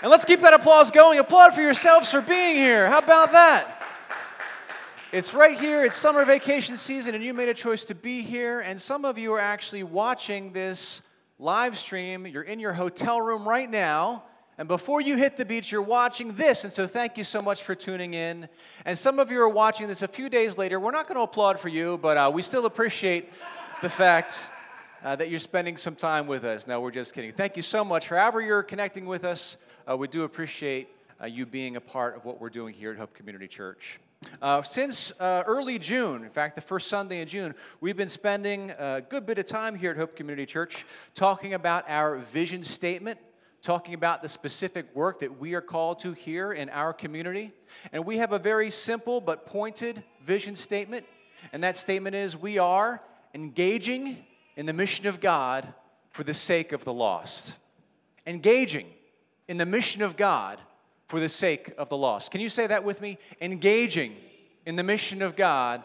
And let's keep that applause going. Applaud for yourselves for being here. How about that? It's right here, it's summer vacation season, and you made a choice to be here. And some of you are actually watching this live stream. You're in your hotel room right now. And before you hit the beach, you're watching this. And so thank you so much for tuning in. And some of you are watching this a few days later. We're not going to applaud for you, but uh, we still appreciate the fact uh, that you're spending some time with us. No, we're just kidding. Thank you so much. However, you're connecting with us uh, we do appreciate uh, you being a part of what we're doing here at Hope Community Church. Uh, since uh, early June, in fact, the first Sunday in June, we've been spending a good bit of time here at Hope Community Church talking about our vision statement, talking about the specific work that we are called to here in our community. And we have a very simple but pointed vision statement. And that statement is we are engaging in the mission of God for the sake of the lost. Engaging in the mission of God for the sake of the lost. Can you say that with me? Engaging in the mission of God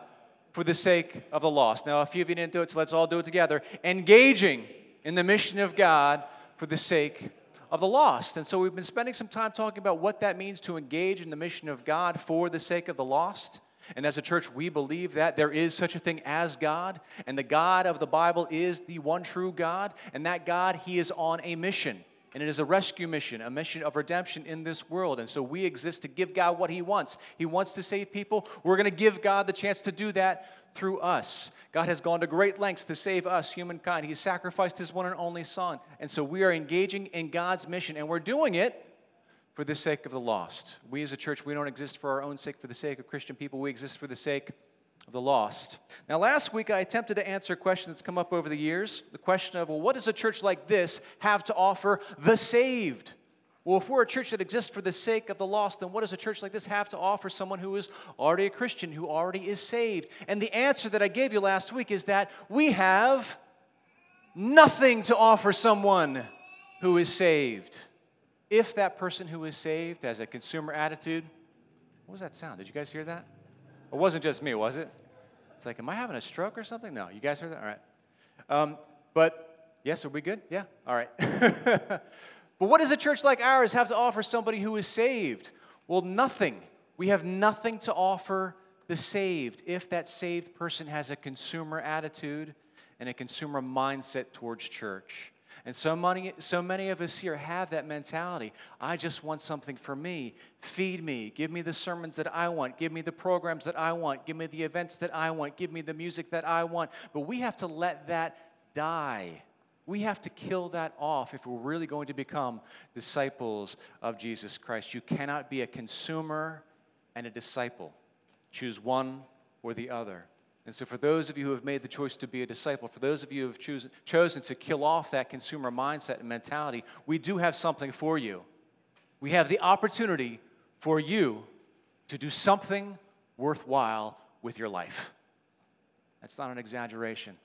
for the sake of the lost. Now, a few of you didn't do it, so let's all do it together. Engaging in the mission of God for the sake of the lost. And so we've been spending some time talking about what that means to engage in the mission of God for the sake of the lost. And as a church, we believe that there is such a thing as God, and the God of the Bible is the one true God, and that God, He is on a mission. And it is a rescue mission, a mission of redemption in this world. And so we exist to give God what He wants. He wants to save people. We're going to give God the chance to do that through us. God has gone to great lengths to save us, humankind. He sacrificed His one and only Son. And so we are engaging in God's mission, and we're doing it for the sake of the lost. We as a church, we don't exist for our own sake, for the sake of Christian people. We exist for the sake the lost. Now, last week I attempted to answer a question that's come up over the years the question of, well, what does a church like this have to offer the saved? Well, if we're a church that exists for the sake of the lost, then what does a church like this have to offer someone who is already a Christian, who already is saved? And the answer that I gave you last week is that we have nothing to offer someone who is saved. If that person who is saved has a consumer attitude, what was that sound? Did you guys hear that? It wasn't just me, was it? It's like, am I having a stroke or something? No, you guys heard that? All right. Um, but, yes, are we good? Yeah? All right. but what does a church like ours have to offer somebody who is saved? Well, nothing. We have nothing to offer the saved if that saved person has a consumer attitude and a consumer mindset towards church. And so many, so many of us here have that mentality. I just want something for me. Feed me. Give me the sermons that I want. Give me the programs that I want. Give me the events that I want. Give me the music that I want. But we have to let that die. We have to kill that off if we're really going to become disciples of Jesus Christ. You cannot be a consumer and a disciple. Choose one or the other. And so, for those of you who have made the choice to be a disciple, for those of you who have choose, chosen to kill off that consumer mindset and mentality, we do have something for you. We have the opportunity for you to do something worthwhile with your life. That's not an exaggeration.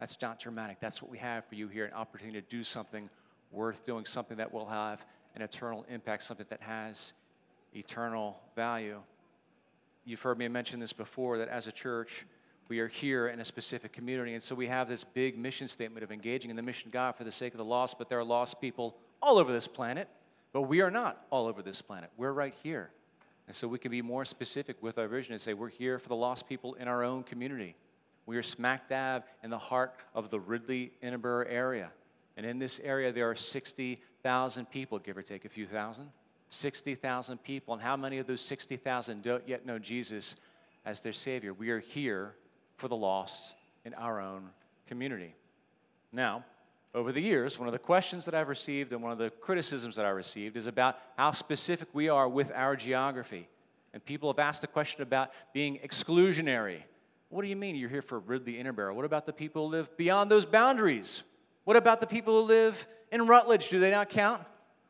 That's not dramatic. That's what we have for you here an opportunity to do something worth doing, something that will have an eternal impact, something that has eternal value. You've heard me mention this before that as a church, we are here in a specific community. And so we have this big mission statement of engaging in the mission of God for the sake of the lost, but there are lost people all over this planet. But we are not all over this planet. We're right here. And so we can be more specific with our vision and say we're here for the lost people in our own community. We are smack dab in the heart of the Ridley Interboro area. And in this area, there are 60,000 people, give or take a few thousand. 60,000 people. And how many of those 60,000 don't yet know Jesus as their Savior? We are here for the lost in our own community. Now, over the years, one of the questions that I've received and one of the criticisms that I received is about how specific we are with our geography. And people have asked the question about being exclusionary. What do you mean you're here for Ridley Interboro? What about the people who live beyond those boundaries? What about the people who live in Rutledge? Do they not count?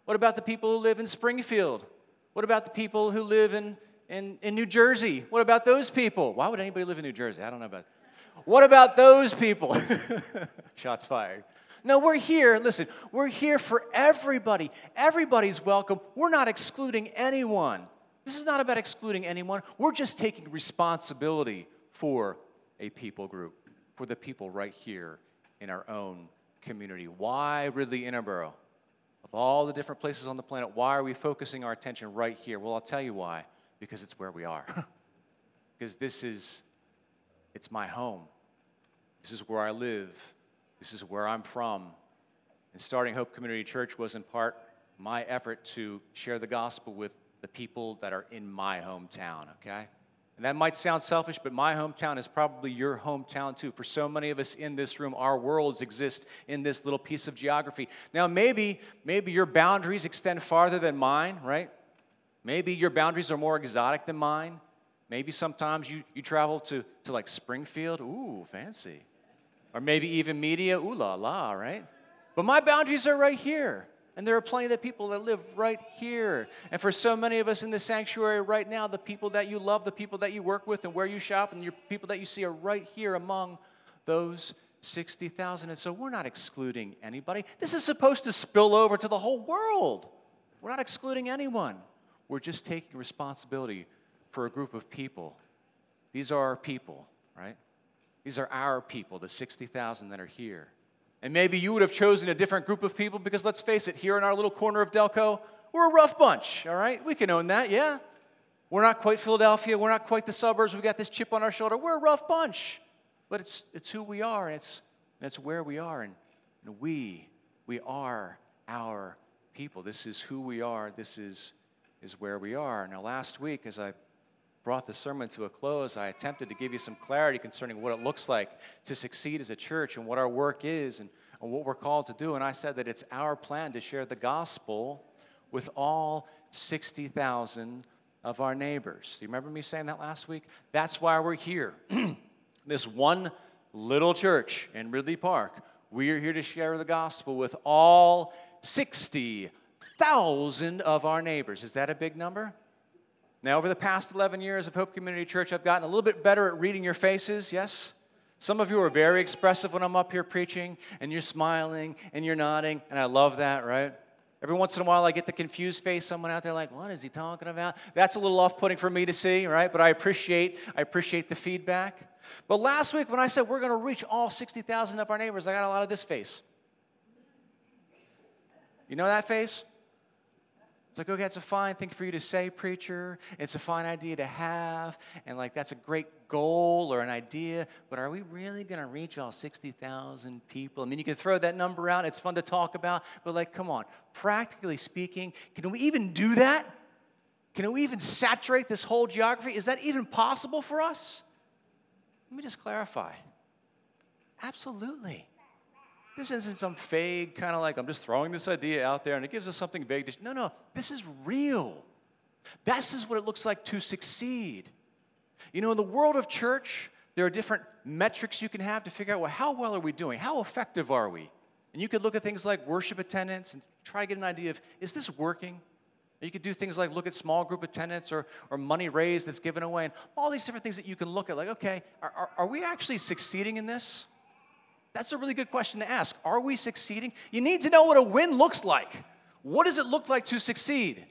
What about the people who live in Springfield? What about the people who live in in, in New Jersey. What about those people? Why would anybody live in New Jersey? I don't know about that. What about those people? Shots fired. No, we're here. Listen, we're here for everybody. Everybody's welcome. We're not excluding anyone. This is not about excluding anyone. We're just taking responsibility for a people group, for the people right here in our own community. Why Ridley Interboro? Of all the different places on the planet, why are we focusing our attention right here? Well, I'll tell you why. Because it's where we are. because this is, it's my home. This is where I live. This is where I'm from. And starting Hope Community Church was in part my effort to share the gospel with the people that are in my hometown, okay? And that might sound selfish, but my hometown is probably your hometown too. For so many of us in this room, our worlds exist in this little piece of geography. Now, maybe, maybe your boundaries extend farther than mine, right? Maybe your boundaries are more exotic than mine. Maybe sometimes you, you travel to, to like Springfield. Ooh, fancy. Or maybe even Media. Ooh la la, right? But my boundaries are right here. And there are plenty of people that live right here. And for so many of us in the sanctuary right now, the people that you love, the people that you work with, and where you shop, and your people that you see are right here among those 60,000. And so we're not excluding anybody. This is supposed to spill over to the whole world. We're not excluding anyone. We're just taking responsibility for a group of people. These are our people, right? These are our people, the 60,000 that are here. And maybe you would have chosen a different group of people because let's face it, here in our little corner of Delco, we're a rough bunch, all right? We can own that, yeah? We're not quite Philadelphia. We're not quite the suburbs. We got this chip on our shoulder. We're a rough bunch. But it's, it's who we are, and it's, and it's where we are. And, and we, we are our people. This is who we are. This is, is where we are. Now, last week, as I brought the sermon to a close, I attempted to give you some clarity concerning what it looks like to succeed as a church and what our work is and, and what we're called to do. And I said that it's our plan to share the gospel with all 60,000 of our neighbors. Do you remember me saying that last week? That's why we're here. this one little church in Ridley Park. We are here to share the gospel with all 60,000 of our neighbors. Is that a big number? Now, over the past 11 years of Hope Community Church, I've gotten a little bit better at reading your faces, yes? Some of you are very expressive when I'm up here preaching, and you're smiling and you're nodding, and I love that, right? Every once in a while, I get the confused face, someone out there like, what is he talking about? That's a little off putting for me to see, right? But I appreciate, I appreciate the feedback. But last week, when I said we're going to reach all 60,000 of our neighbors, I got a lot of this face. You know that face? It's like, okay, it's a fine thing for you to say, preacher. It's a fine idea to have. And like, that's a great goal or an idea. But are we really going to reach all 60,000 people? I mean, you can throw that number out. It's fun to talk about. But like, come on. Practically speaking, can we even do that? Can we even saturate this whole geography? Is that even possible for us? Let me just clarify. Absolutely. This isn't some vague kind of like, I'm just throwing this idea out there and it gives us something vague. To, no, no, this is real. This is what it looks like to succeed. You know, in the world of church, there are different metrics you can have to figure out, well, how well are we doing? How effective are we? And you could look at things like worship attendance and try to get an idea of, is this working? You could do things like look at small group attendance or, or money raised that's given away and all these different things that you can look at, like, okay, are, are, are we actually succeeding in this? That's a really good question to ask. Are we succeeding? You need to know what a win looks like. What does it look like to succeed?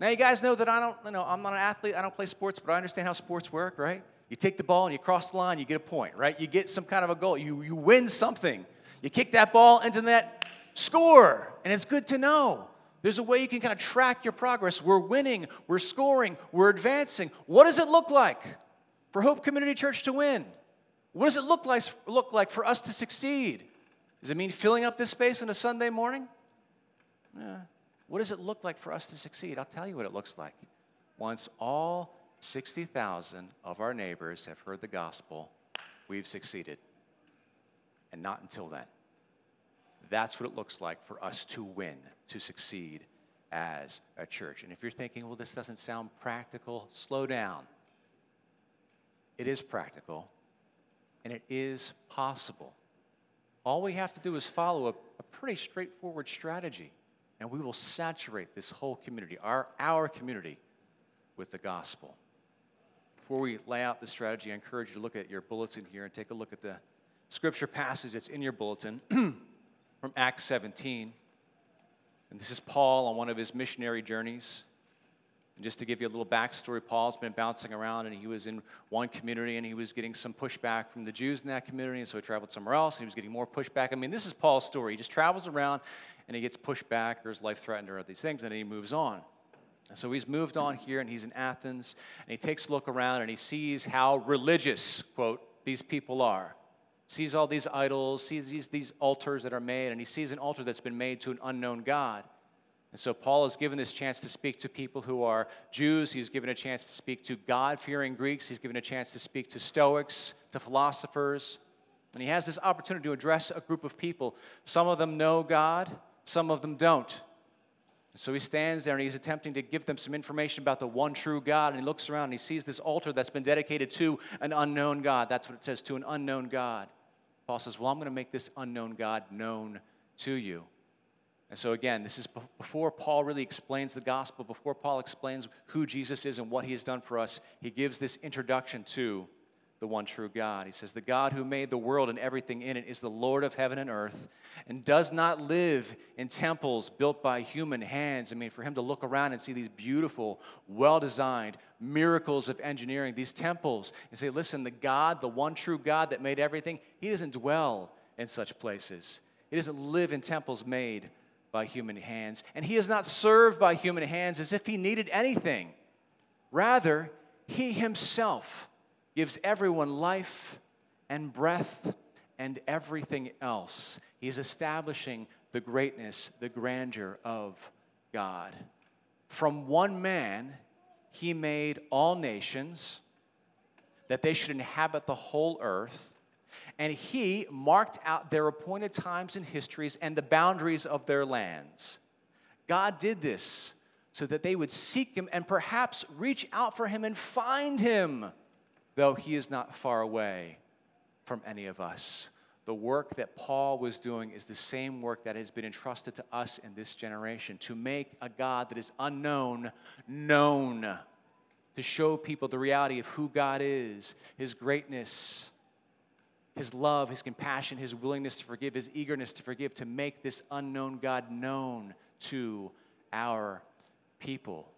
Now, you guys know that I don't, you know, I'm not an athlete, I don't play sports, but I understand how sports work, right? You take the ball and you cross the line, you get a point, right? You get some kind of a goal, you, you win something. You kick that ball into that score, and it's good to know. There's a way you can kind of track your progress. We're winning, we're scoring, we're advancing. What does it look like for Hope Community Church to win? What does it look like, look like for us to succeed? Does it mean filling up this space on a Sunday morning? What does it look like for us to succeed? I'll tell you what it looks like. Once all 60,000 of our neighbors have heard the gospel, we've succeeded. And not until then. That's what it looks like for us to win, to succeed as a church. And if you're thinking, well, this doesn't sound practical, slow down. It is practical, and it is possible. All we have to do is follow a, a pretty straightforward strategy, and we will saturate this whole community, our, our community, with the gospel. Before we lay out the strategy, I encourage you to look at your bulletin here and take a look at the scripture passage that's in your bulletin from Acts 17. And this is Paul on one of his missionary journeys. And just to give you a little backstory, Paul's been bouncing around and he was in one community and he was getting some pushback from the Jews in that community, and so he traveled somewhere else and he was getting more pushback. I mean, this is Paul's story. He just travels around and he gets pushback or his life threatened or these things, and then he moves on. And so he's moved on here and he's in Athens and he takes a look around and he sees how religious, quote, these people are. Sees all these idols, sees these, these altars that are made, and he sees an altar that's been made to an unknown God. And so Paul is given this chance to speak to people who are Jews. He's given a chance to speak to God fearing Greeks. He's given a chance to speak to Stoics, to philosophers. And he has this opportunity to address a group of people. Some of them know God, some of them don't. And so he stands there and he's attempting to give them some information about the one true God. And he looks around and he sees this altar that's been dedicated to an unknown God. That's what it says, to an unknown God. Paul says, Well, I'm going to make this unknown God known to you. And so, again, this is before Paul really explains the gospel, before Paul explains who Jesus is and what he has done for us, he gives this introduction to the one true God. He says, The God who made the world and everything in it is the Lord of heaven and earth and does not live in temples built by human hands. I mean, for him to look around and see these beautiful, well designed miracles of engineering, these temples, and say, Listen, the God, the one true God that made everything, he doesn't dwell in such places. He doesn't live in temples made by human hands, and he is not served by human hands as if he needed anything. Rather, he himself gives everyone life and breath and everything else. He is establishing the greatness, the grandeur of God. From one man, he made all nations that they should inhabit the whole earth and he marked out their appointed times and histories and the boundaries of their lands. God did this so that they would seek him and perhaps reach out for him and find him, though he is not far away from any of us. The work that Paul was doing is the same work that has been entrusted to us in this generation to make a God that is unknown known, to show people the reality of who God is, his greatness, his love, his compassion, his willingness to forgive, his eagerness to forgive, to make this unknown God known to our people.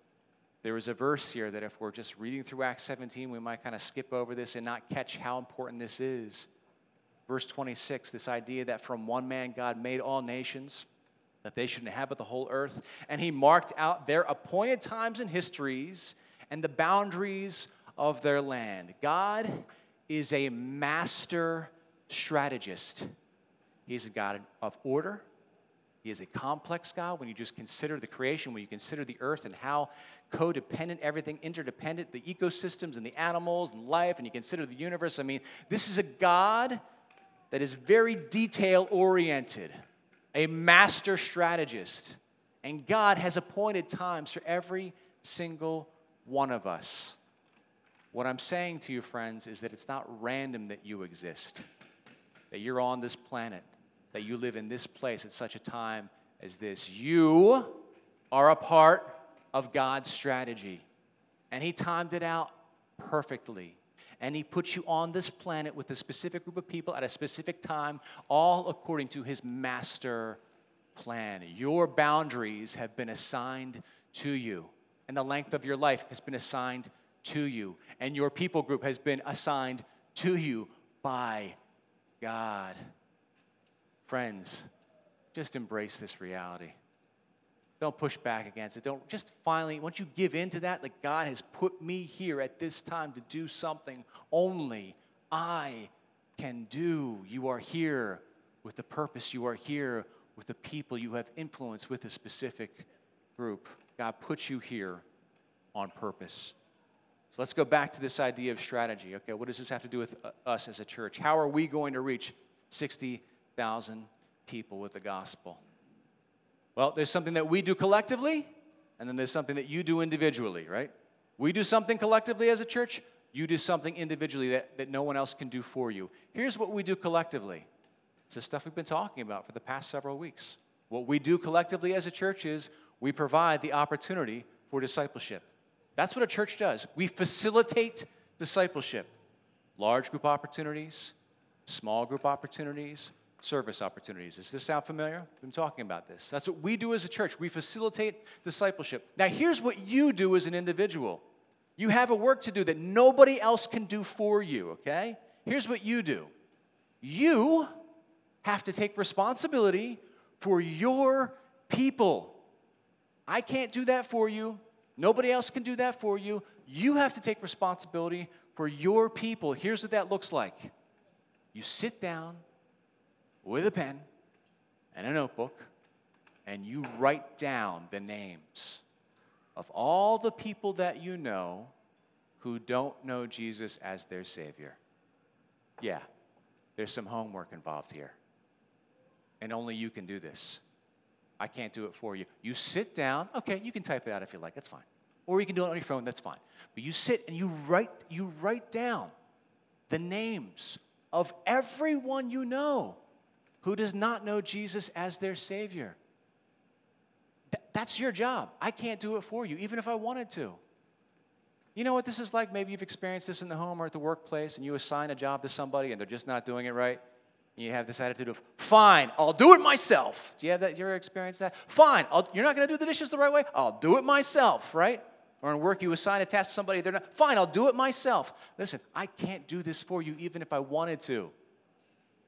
There is a verse here that if we're just reading through Acts 17, we might kind of skip over this and not catch how important this is. Verse 26, this idea that from one man God made all nations, that they should inhabit the whole earth, and he marked out their appointed times and histories and the boundaries of their land. God is a master strategist. He's a God of order. He is a complex God. When you just consider the creation, when you consider the earth and how codependent everything, interdependent, the ecosystems and the animals and life, and you consider the universe, I mean, this is a God that is very detail oriented, a master strategist. And God has appointed times for every single one of us. What I'm saying to you, friends, is that it's not random that you exist, that you're on this planet, that you live in this place at such a time as this. You are a part of God's strategy. And He timed it out perfectly. And He put you on this planet with a specific group of people at a specific time, all according to His master plan. Your boundaries have been assigned to you, and the length of your life has been assigned to you, and your people group has been assigned to you by God. Friends, just embrace this reality. Don't push back against it. Don't just finally, once you give in to that, like God has put me here at this time to do something only I can do. You are here with the purpose. You are here with the people you have influence with a specific group. God put you here on purpose. So let's go back to this idea of strategy. Okay, what does this have to do with uh, us as a church? How are we going to reach 60,000 people with the gospel? Well, there's something that we do collectively, and then there's something that you do individually, right? We do something collectively as a church, you do something individually that, that no one else can do for you. Here's what we do collectively it's the stuff we've been talking about for the past several weeks. What we do collectively as a church is we provide the opportunity for discipleship. That's what a church does. We facilitate discipleship, large group opportunities, small group opportunities, service opportunities. Does this sound familiar? We've been talking about this. That's what we do as a church. We facilitate discipleship. Now, here's what you do as an individual you have a work to do that nobody else can do for you, okay? Here's what you do you have to take responsibility for your people. I can't do that for you. Nobody else can do that for you. You have to take responsibility for your people. Here's what that looks like you sit down with a pen and a notebook and you write down the names of all the people that you know who don't know Jesus as their Savior. Yeah, there's some homework involved here. And only you can do this. I can't do it for you. You sit down, okay, you can type it out if you like, that's fine. Or you can do it on your phone, that's fine. But you sit and you write, you write down the names of everyone you know who does not know Jesus as their Savior. Th- that's your job. I can't do it for you, even if I wanted to. You know what this is like? Maybe you've experienced this in the home or at the workplace, and you assign a job to somebody and they're just not doing it right. You have this attitude of, fine, I'll do it myself. Do you have that? You ever experienced that? Fine, I'll, you're not going to do the dishes the right way? I'll do it myself, right? Or in work, you assign a task to somebody, they're not, fine, I'll do it myself. Listen, I can't do this for you even if I wanted to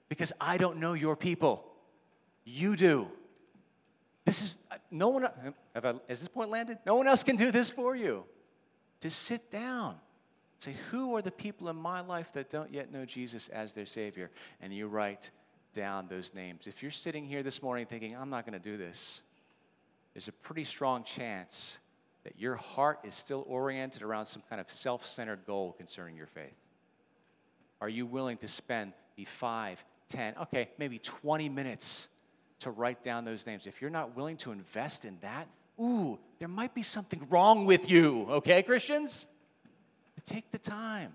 because I don't know your people. You do. This is, uh, no one, uh, have I, has this point landed? No one else can do this for you. Just sit down. Say, who are the people in my life that don't yet know Jesus as their Savior? And you write down those names. If you're sitting here this morning thinking, I'm not going to do this, there's a pretty strong chance that your heart is still oriented around some kind of self centered goal concerning your faith. Are you willing to spend the five, 10, okay, maybe 20 minutes to write down those names. If you're not willing to invest in that, ooh, there might be something wrong with you, okay, Christians? Take the time,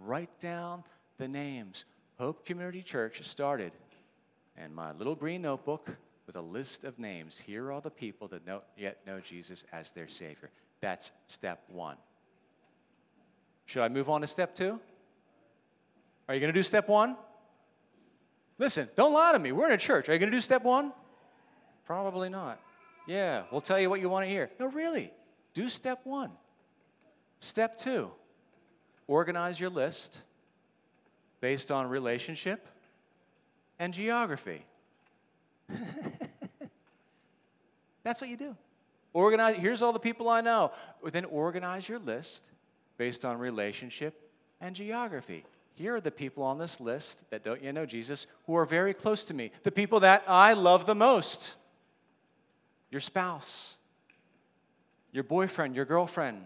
write down the names. Hope Community Church started, and my little green notebook with a list of names. Here are all the people that don't yet know Jesus as their Savior. That's step one. Should I move on to step two? Are you going to do step one? Listen, don't lie to me. We're in a church. Are you going to do step one? Probably not. Yeah, we'll tell you what you want to hear. No, really. Do step one. Step two organize your list based on relationship and geography. That's what you do. Organize, here's all the people I know. Then organize your list based on relationship and geography. Here are the people on this list that don't yet know Jesus who are very close to me, the people that I love the most your spouse, your boyfriend, your girlfriend,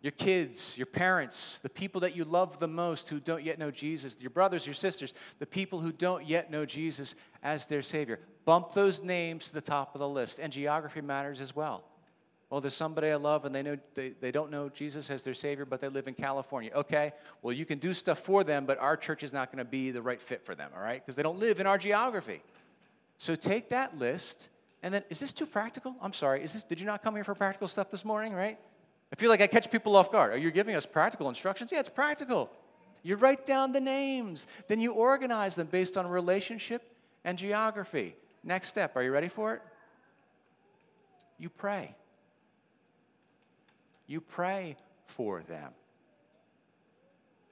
your kids, your parents, the people that you love the most who don't yet know Jesus, your brothers, your sisters, the people who don't yet know Jesus as their Savior. Bump those names to the top of the list. And geography matters as well. Well, there's somebody I love and they, know, they, they don't know Jesus as their Savior, but they live in California. Okay, well, you can do stuff for them, but our church is not going to be the right fit for them, all right? Because they don't live in our geography. So take that list, and then, is this too practical? I'm sorry. Is this, did you not come here for practical stuff this morning, right? I feel like I catch people off guard. Are you giving us practical instructions? Yeah, it's practical. You write down the names, then you organize them based on relationship and geography. Next step, are you ready for it? You pray you pray for them.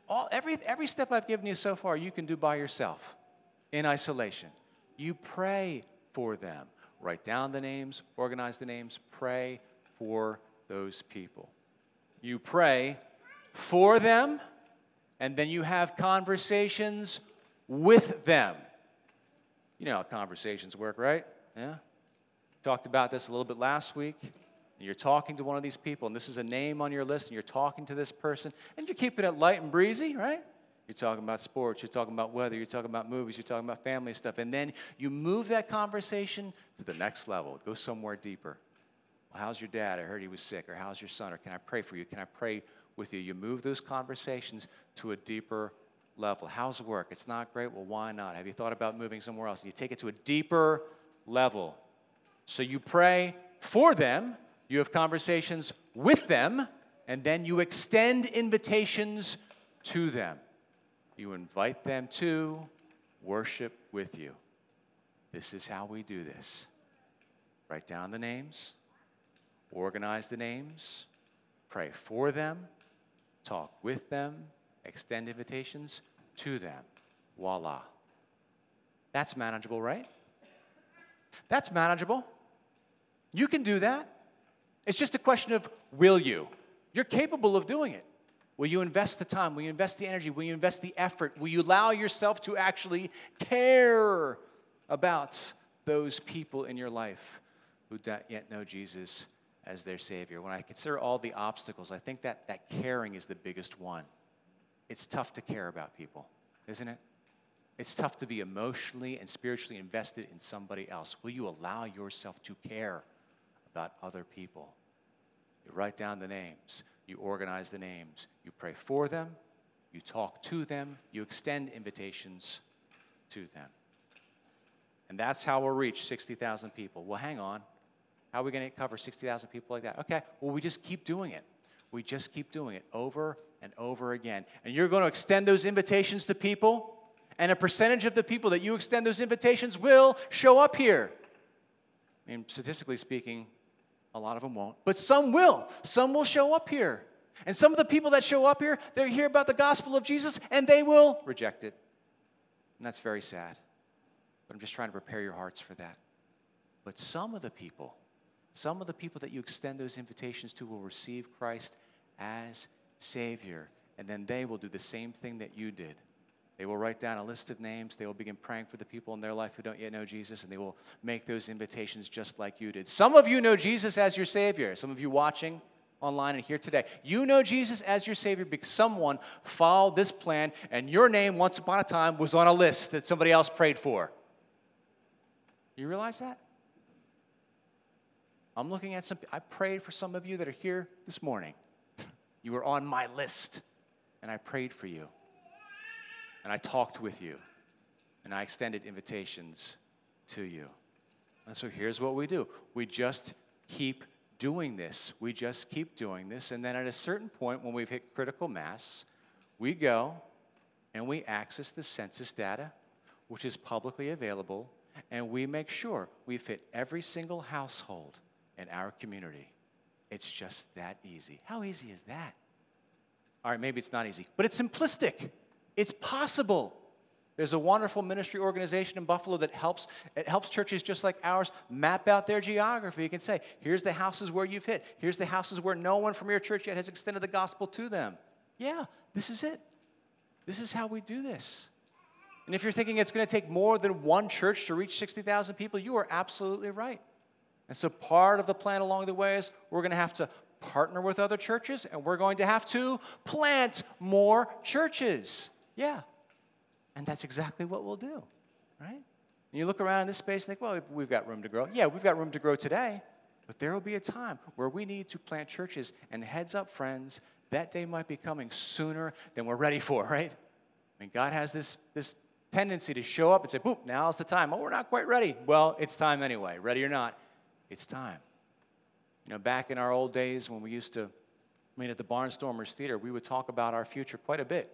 All, every, every step I've given you so far, you can do by yourself in isolation. You pray for them. Write down the names, organize the names, pray for those people. You pray for them, and then you have conversations with them. You know how conversations work, right? Yeah? Talked about this a little bit last week you're talking to one of these people, and this is a name on your list, and you're talking to this person, and you're keeping it light and breezy, right? You're talking about sports, you're talking about weather, you're talking about movies, you're talking about family stuff, and then you move that conversation to the next level. Go somewhere deeper. How's your dad? I heard he was sick. Or how's your son? Or can I pray for you? Can I pray with you? You move those conversations to a deeper level. How's work? It's not great. Well, why not? Have you thought about moving somewhere else? And you take it to a deeper level. So you pray for them you have conversations with them, and then you extend invitations to them. You invite them to worship with you. This is how we do this. Write down the names, organize the names, pray for them, talk with them, extend invitations to them. Voila. That's manageable, right? That's manageable. You can do that. It's just a question of will you? You're capable of doing it. Will you invest the time? Will you invest the energy? Will you invest the effort? Will you allow yourself to actually care about those people in your life who don't yet know Jesus as their Savior? When I consider all the obstacles, I think that that caring is the biggest one. It's tough to care about people, isn't it? It's tough to be emotionally and spiritually invested in somebody else. Will you allow yourself to care about other people? You write down the names, you organize the names, you pray for them, you talk to them, you extend invitations to them. And that's how we'll reach 60,000 people. Well, hang on. How are we going to cover 60,000 people like that? Okay, well, we just keep doing it. We just keep doing it over and over again. And you're going to extend those invitations to people, and a percentage of the people that you extend those invitations will show up here. I mean, statistically speaking, a lot of them won't, but some will. Some will show up here. And some of the people that show up here, they hear about the gospel of Jesus and they will reject it. And that's very sad. But I'm just trying to prepare your hearts for that. But some of the people, some of the people that you extend those invitations to will receive Christ as Savior. And then they will do the same thing that you did. They will write down a list of names. They will begin praying for the people in their life who don't yet know Jesus, and they will make those invitations just like you did. Some of you know Jesus as your Savior. Some of you watching online and here today, you know Jesus as your Savior because someone followed this plan, and your name once upon a time was on a list that somebody else prayed for. You realize that? I'm looking at some, I prayed for some of you that are here this morning. You were on my list, and I prayed for you and I talked with you, and I extended invitations to you. And so here's what we do we just keep doing this. We just keep doing this. And then at a certain point, when we've hit critical mass, we go and we access the census data, which is publicly available, and we make sure we fit every single household in our community. It's just that easy. How easy is that? All right, maybe it's not easy, but it's simplistic. It's possible. There's a wonderful ministry organization in Buffalo that helps, it helps churches just like ours map out their geography. You can say, here's the houses where you've hit. Here's the houses where no one from your church yet has extended the gospel to them. Yeah, this is it. This is how we do this. And if you're thinking it's going to take more than one church to reach 60,000 people, you are absolutely right. And so part of the plan along the way is we're going to have to partner with other churches and we're going to have to plant more churches. Yeah. And that's exactly what we'll do, right? And you look around in this space and think, well, we've got room to grow. Yeah, we've got room to grow today, but there will be a time where we need to plant churches. And heads up, friends, that day might be coming sooner than we're ready for, right? I mean, God has this, this tendency to show up and say, boop, now's the time. Oh, we're not quite ready. Well, it's time anyway. Ready or not, it's time. You know, back in our old days when we used to I mean, at the Barnstormers Theater, we would talk about our future quite a bit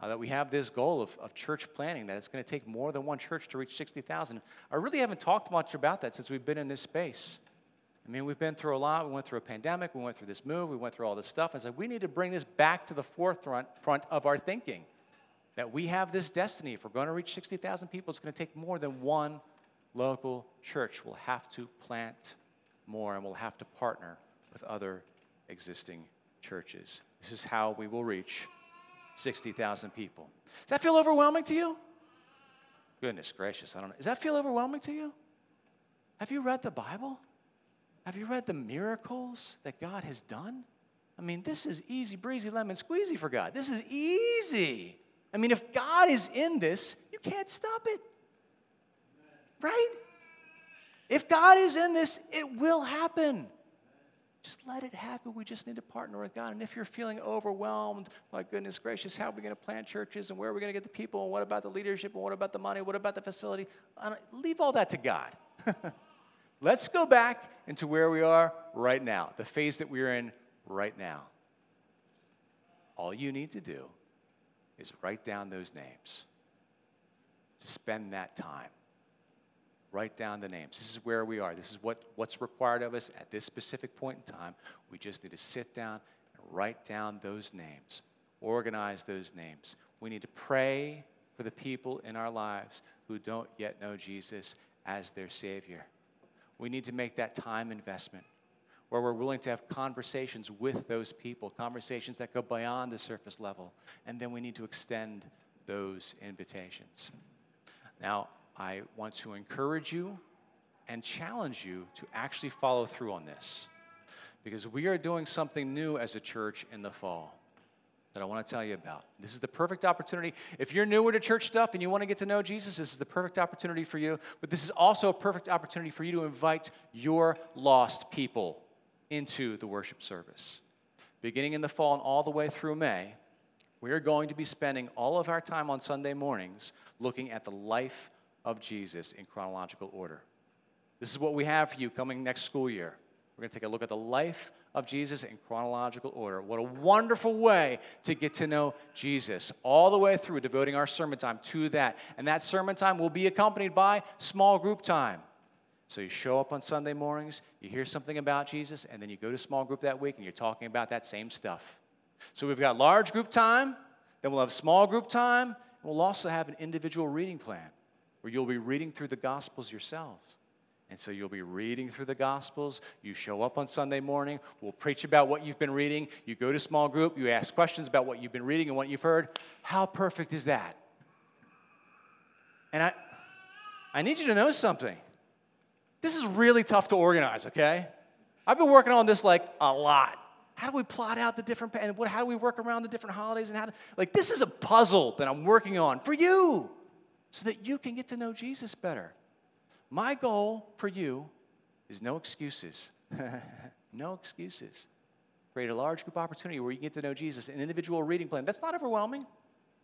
uh, that we have this goal of, of church planting, that it's going to take more than one church to reach 60,000. I really haven't talked much about that since we've been in this space. I mean, we've been through a lot. We went through a pandemic. We went through this move. We went through all this stuff. And so we need to bring this back to the forefront front of our thinking that we have this destiny. If we're going to reach 60,000 people, it's going to take more than one local church. We'll have to plant more and we'll have to partner with other existing churches. This is how we will reach 60,000 people. Does that feel overwhelming to you? Goodness gracious, I don't know. Does that feel overwhelming to you? Have you read the Bible? Have you read the miracles that God has done? I mean, this is easy breezy lemon squeezy for God. This is easy. I mean, if God is in this, you can't stop it. Right? If God is in this, it will happen. Just let it happen. We just need to partner with God. And if you're feeling overwhelmed, my goodness gracious, how are we going to plant churches and where are we going to get the people and what about the leadership and what about the money? What about the facility? Leave all that to God. Let's go back into where we are right now, the phase that we're in right now. All you need to do is write down those names. to spend that time. Write down the names. This is where we are. This is what, what's required of us at this specific point in time. We just need to sit down and write down those names, organize those names. We need to pray for the people in our lives who don't yet know Jesus as their Savior. We need to make that time investment where we're willing to have conversations with those people, conversations that go beyond the surface level, and then we need to extend those invitations. Now, I want to encourage you and challenge you to actually follow through on this because we are doing something new as a church in the fall that I want to tell you about. This is the perfect opportunity. If you're newer to church stuff and you want to get to know Jesus, this is the perfect opportunity for you. But this is also a perfect opportunity for you to invite your lost people into the worship service. Beginning in the fall and all the way through May, we are going to be spending all of our time on Sunday mornings looking at the life of Jesus in chronological order. This is what we have for you coming next school year. We're going to take a look at the life of Jesus in chronological order. What a wonderful way to get to know Jesus, all the way through, devoting our sermon time to that. And that sermon time will be accompanied by small group time. So you show up on Sunday mornings, you hear something about Jesus, and then you go to small group that week and you're talking about that same stuff. So we've got large group time, then we'll have small group time, and we'll also have an individual reading plan where you'll be reading through the Gospels yourselves. And so you'll be reading through the Gospels. You show up on Sunday morning. We'll preach about what you've been reading. You go to small group. You ask questions about what you've been reading and what you've heard. How perfect is that? And I, I need you to know something. This is really tough to organize, okay? I've been working on this like a lot. How do we plot out the different and what? How do we work around the different holidays and how? To, like this is a puzzle that I'm working on for you so that you can get to know Jesus better. My goal for you is no excuses. no excuses. Create a large group opportunity where you get to know Jesus, an individual reading plan. That's not overwhelming.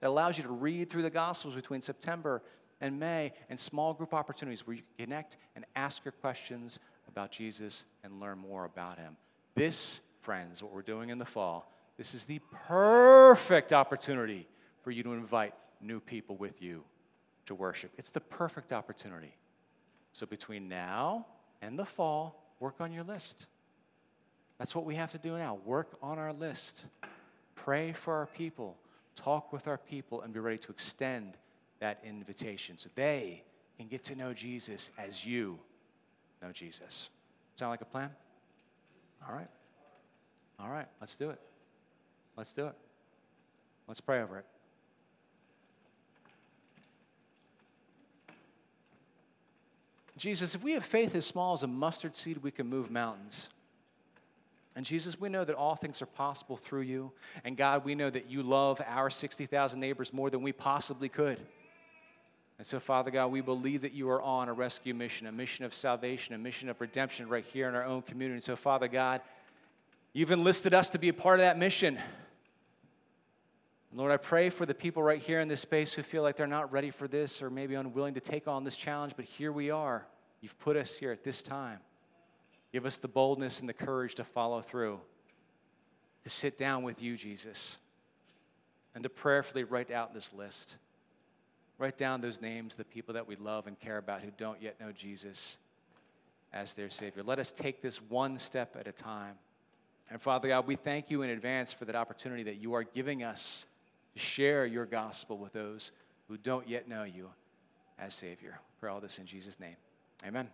That allows you to read through the Gospels between September and May, and small group opportunities where you connect and ask your questions about Jesus and learn more about him. This, friends, what we're doing in the fall, this is the perfect opportunity for you to invite new people with you to worship. It's the perfect opportunity. So between now and the fall, work on your list. That's what we have to do now. Work on our list. Pray for our people. Talk with our people and be ready to extend that invitation so they can get to know Jesus as you know Jesus. Sound like a plan? All right. All right, let's do it. Let's do it. Let's pray over it. Jesus, if we have faith as small as a mustard seed, we can move mountains. And Jesus, we know that all things are possible through you. And God, we know that you love our 60,000 neighbors more than we possibly could. And so, Father God, we believe that you are on a rescue mission, a mission of salvation, a mission of redemption right here in our own community. And so, Father God, you've enlisted us to be a part of that mission. Lord, I pray for the people right here in this space who feel like they're not ready for this or maybe unwilling to take on this challenge, but here we are. You've put us here at this time. Give us the boldness and the courage to follow through, to sit down with you, Jesus, and to prayerfully write out this list. Write down those names, the people that we love and care about who don't yet know Jesus as their Savior. Let us take this one step at a time. And Father God, we thank you in advance for that opportunity that you are giving us share your gospel with those who don't yet know you as Savior. Pray all this in Jesus' name. Amen.